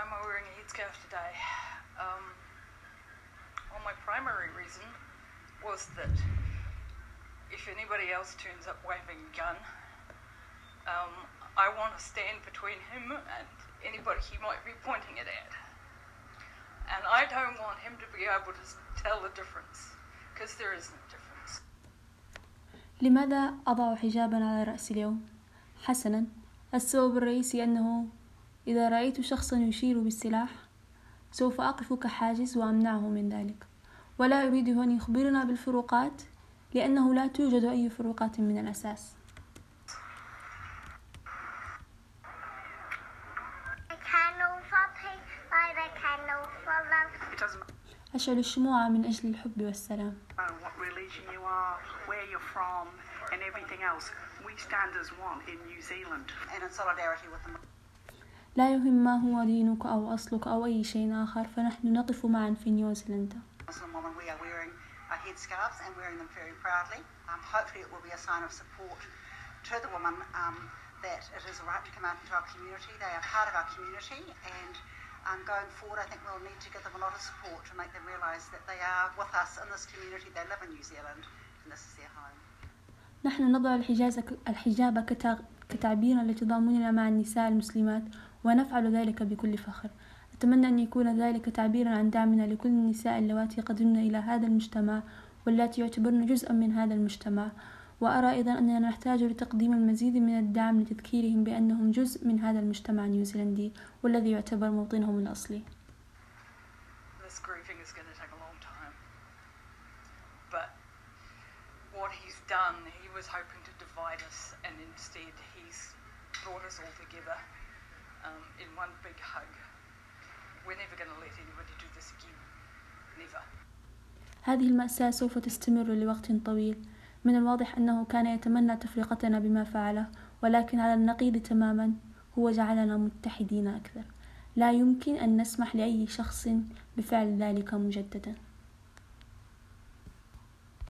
Why am I wearing a headscarf today? Um, well, my primary reason was that if anybody else turns up waving a gun, um, I want to stand between him and anybody he might be pointing it at. And I don't want him to be able to tell the difference, because there is no difference. لماذا أضع حجابا على رأسي اليوم؟ حسنا السبب الرئيسي أنه إذا رأيت شخصا يشير بالسلاح سوف أقف كحاجز وأمنعه من ذلك. ولا أريده أن يخبرنا بالفروقات لأنه لا توجد أي فروقات من الأساس. أشعل الشموع من أجل الحب والسلام. لا يهم ما هو دينك أو أصلك أو أي شيء آخر فنحن نقف معا في نيوزيلندا headscarves and wearing them very proudly. Um, hopefully, it will be a sign of support to the women um, that it is a right to come out into our community. They are part of our community, and um, going forward, I think we'll need to give them a lot of support to make them realise that they are with us in this community. They live in New Zealand, and this is their home. نحن نضع الحجاب كتعبيرا لتضامننا مع النساء المسلمات؟ ونفعل ذلك بكل فخر. أتمنى أن يكون ذلك تعبيرا عن دعمنا لكل النساء اللواتي قدمن إلى هذا المجتمع واللاتي يعتبرن جزءا من هذا المجتمع. وأرى أيضا أننا نحتاج لتقديم المزيد من الدعم لتذكيرهم بأنهم جزء من هذا المجتمع النيوزيلندي والذي يعتبر موطنهم الأصلي brought us all together um, in one big hug. We're never going to let anybody do this again. Never. هذه المأساة سوف تستمر لوقت طويل من الواضح أنه كان يتمنى تفرقتنا بما فعله ولكن على النقيض تماما هو جعلنا متحدين أكثر لا يمكن أن نسمح لأي شخص بفعل ذلك مجددا